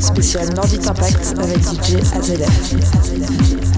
Spécial Nordic Impact avec DJ AZF.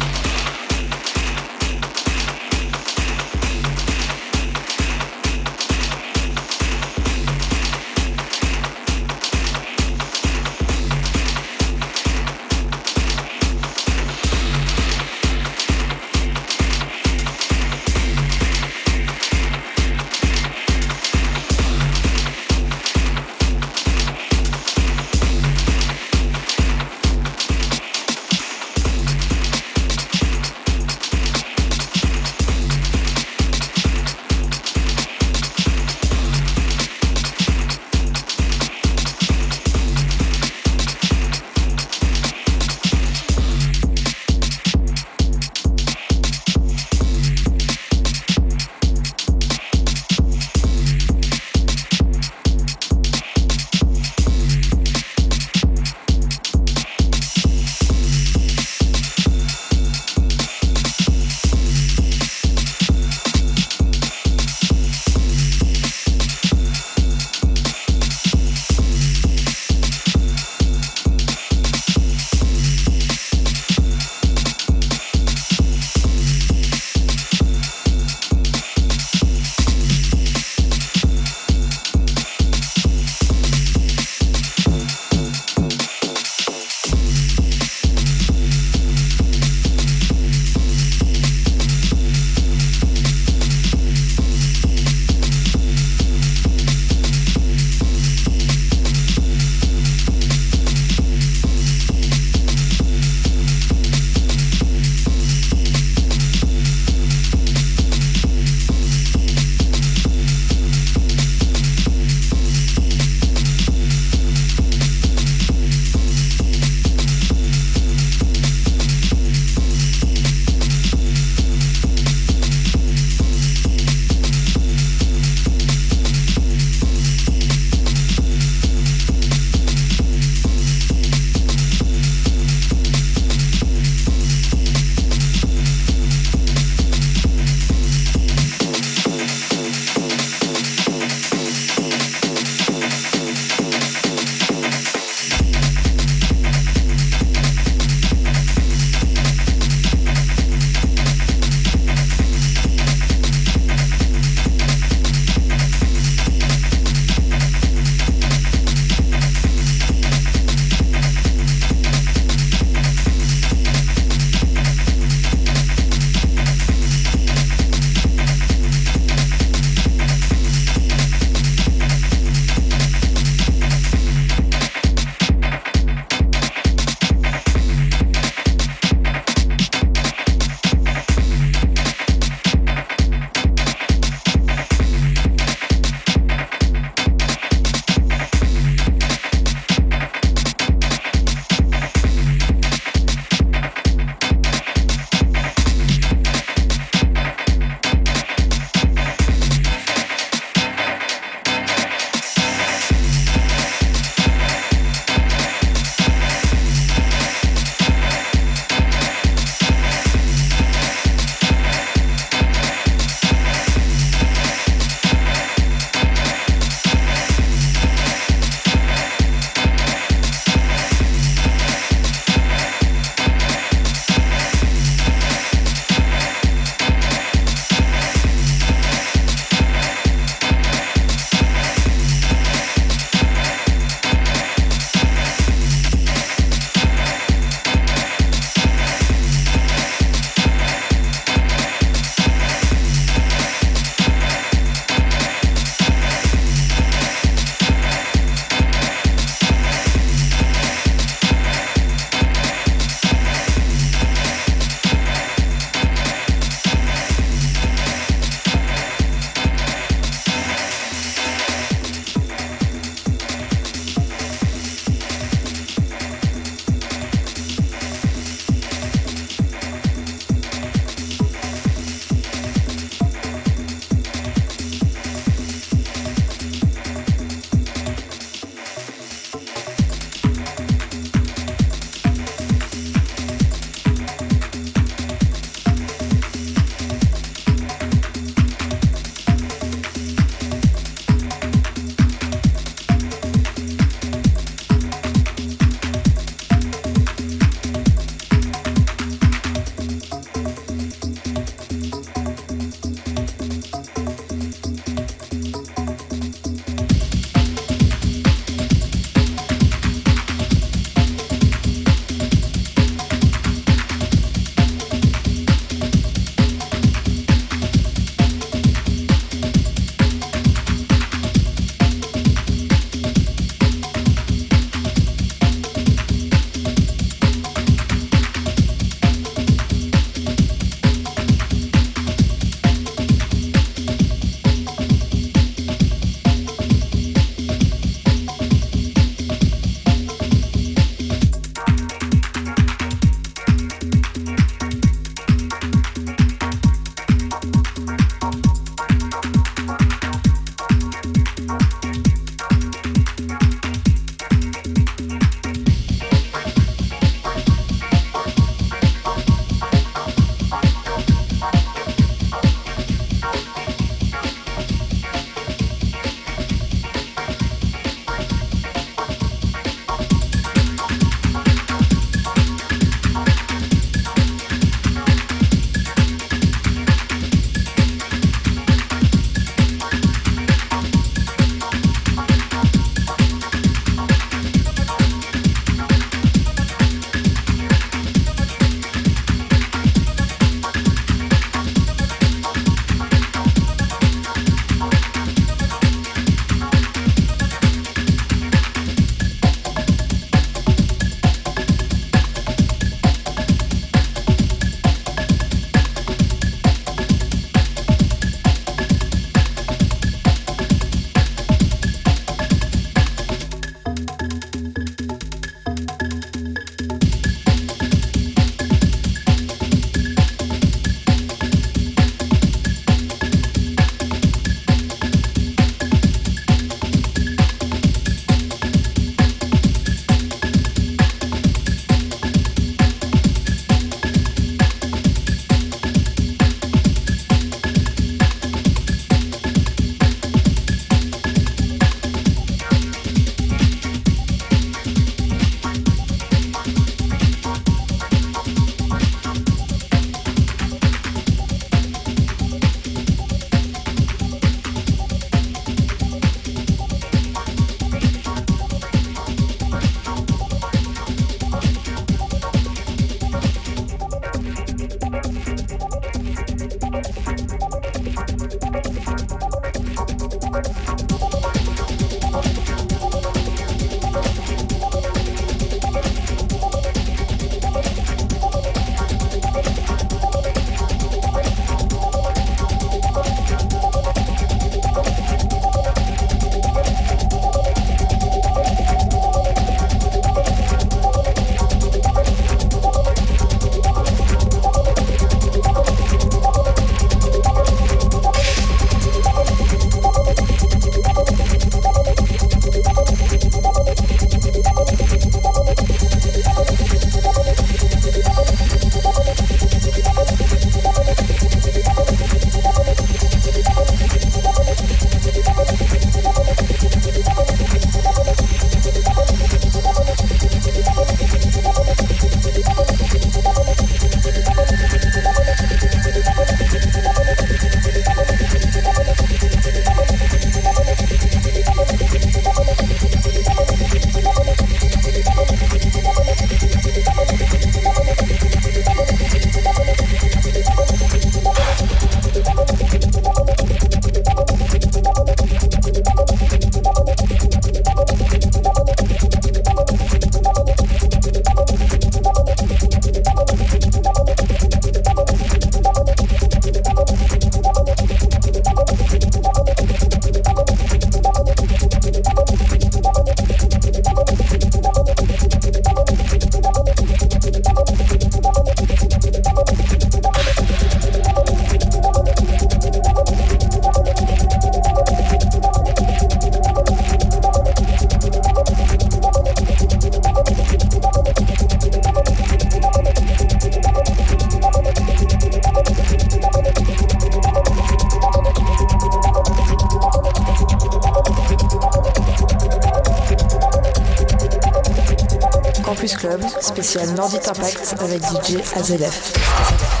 Spécial Nordit Impact avec DJ AZF.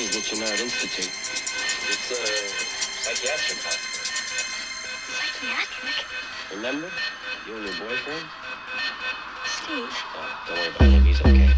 This is the Chenard Institute. It's a psychiatric hospital. Psychiatric? Remember? You and your boyfriend? Steve. Oh, don't worry about him. He's okay.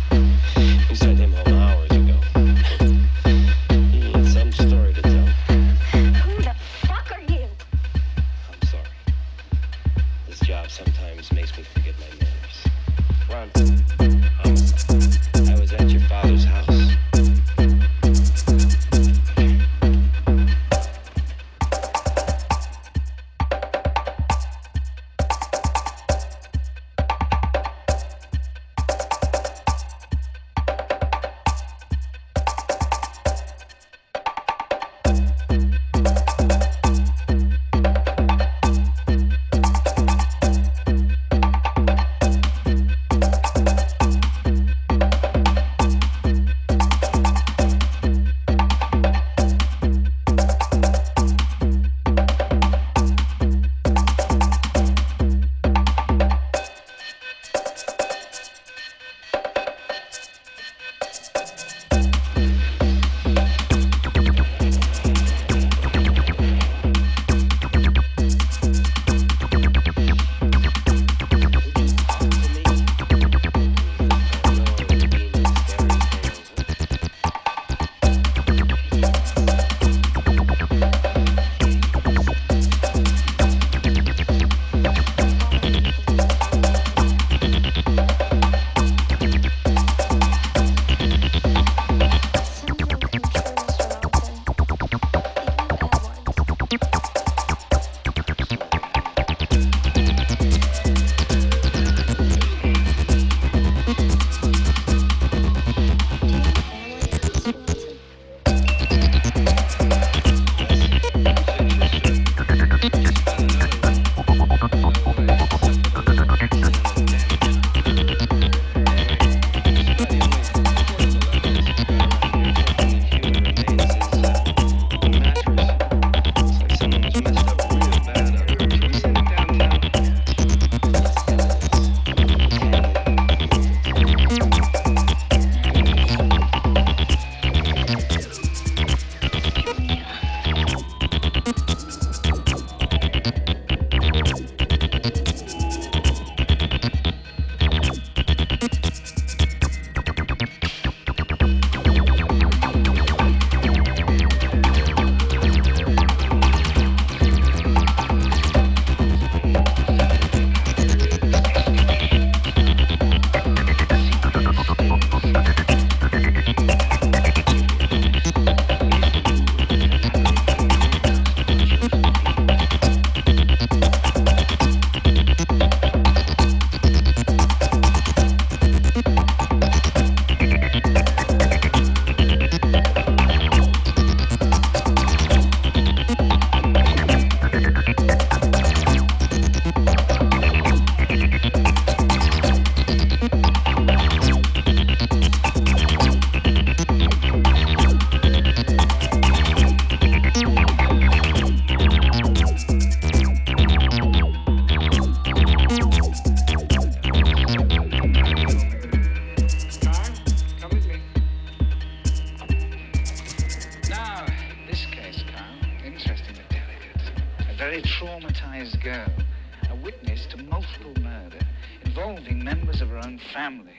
Members of her own family.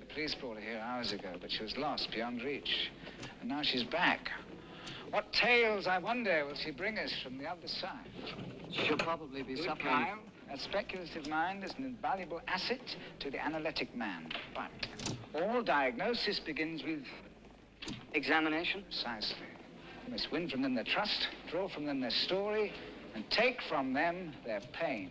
The police brought her here hours ago, but she was lost beyond reach. And now she's back. What tales, I wonder, will she bring us from the other side? She'll probably be Good suffering. Kyle. A speculative mind is an invaluable asset to the analytic man. But all diagnosis begins with Examination? precisely. You must win from them their trust, draw from them their story, and take from them their pain.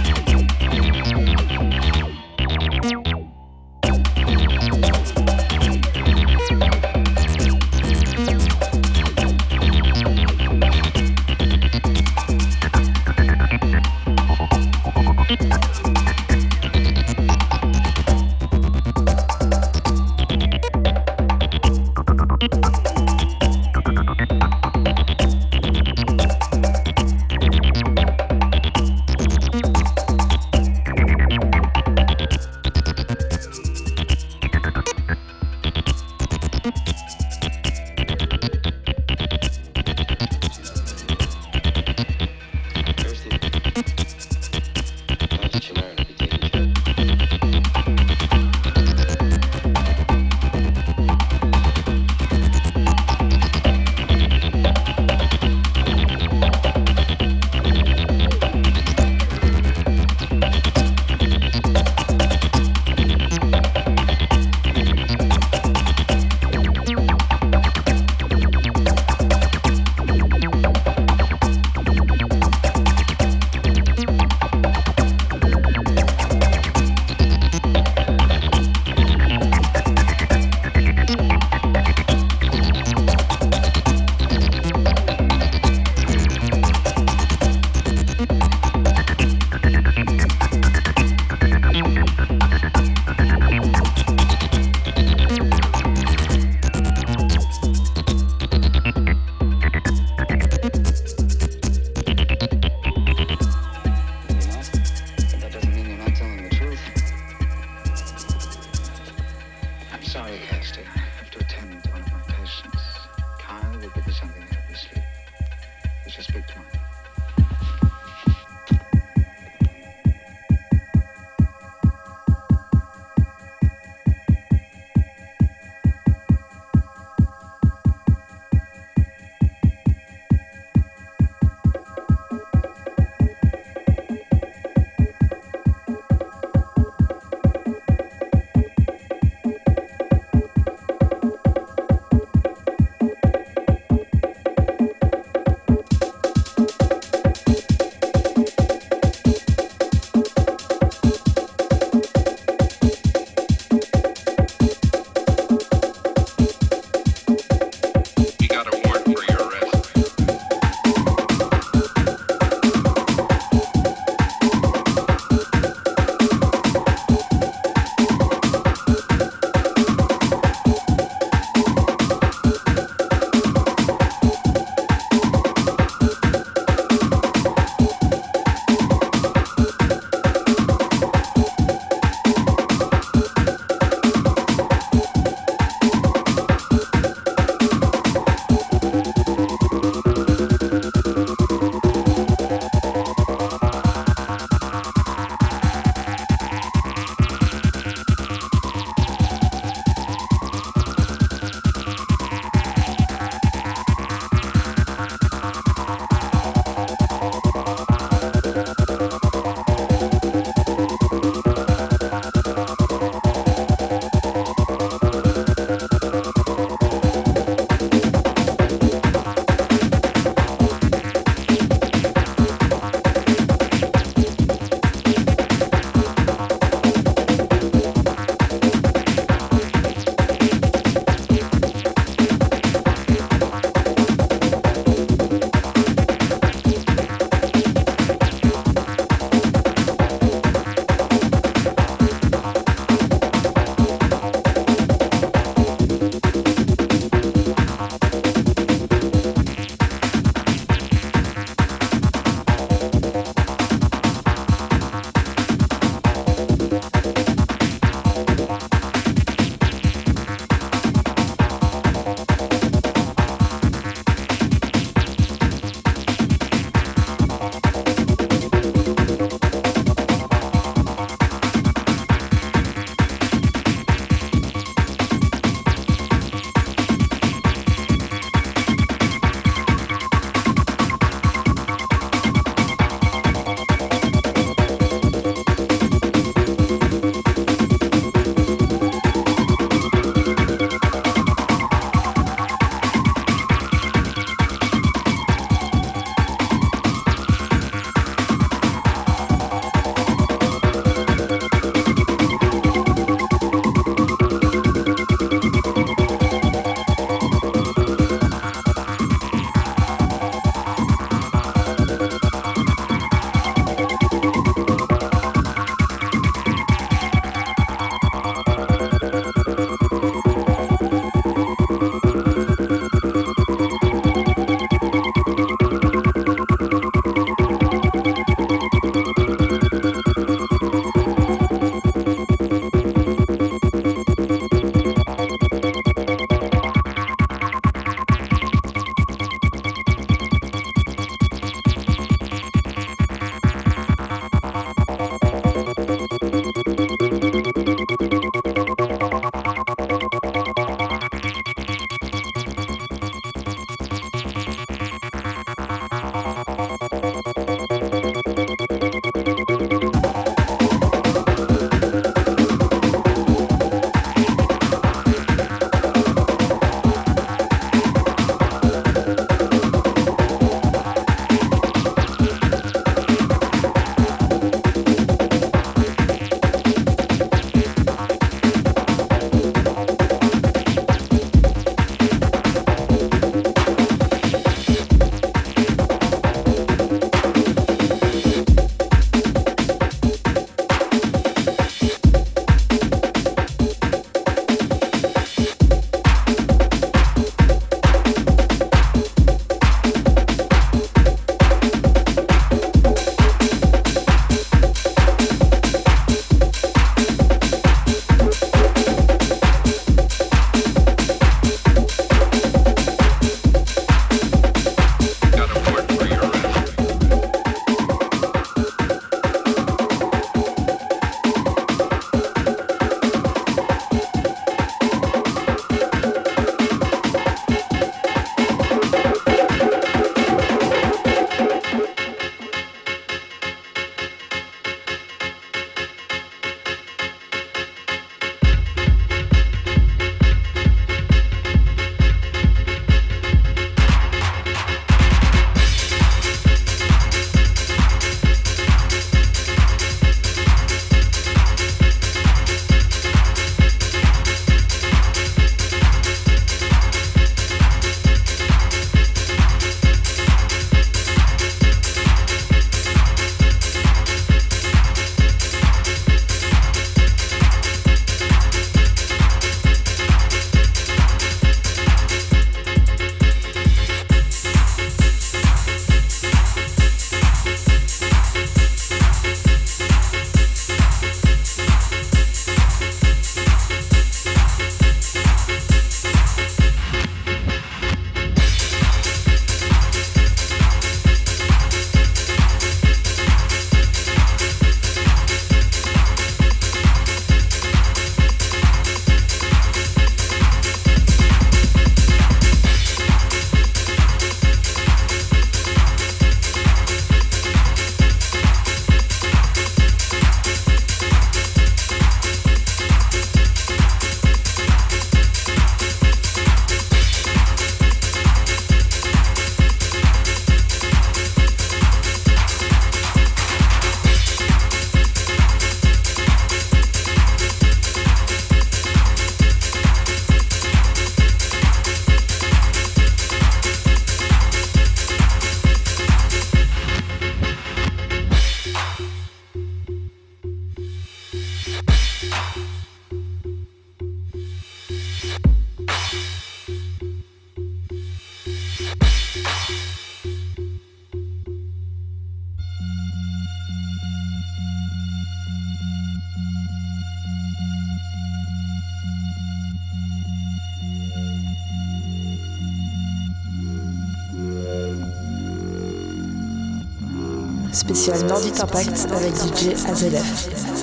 avec DJ AZF.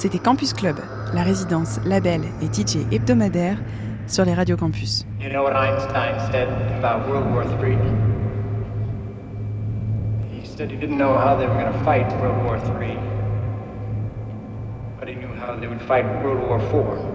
C'était Campus Club, la résidence, label et DJ hebdomadaire sur les radios campus. You know what Einstein said about World War III? He said he didn't know how they were going to fight World War III, but he knew how they would fight World War IV.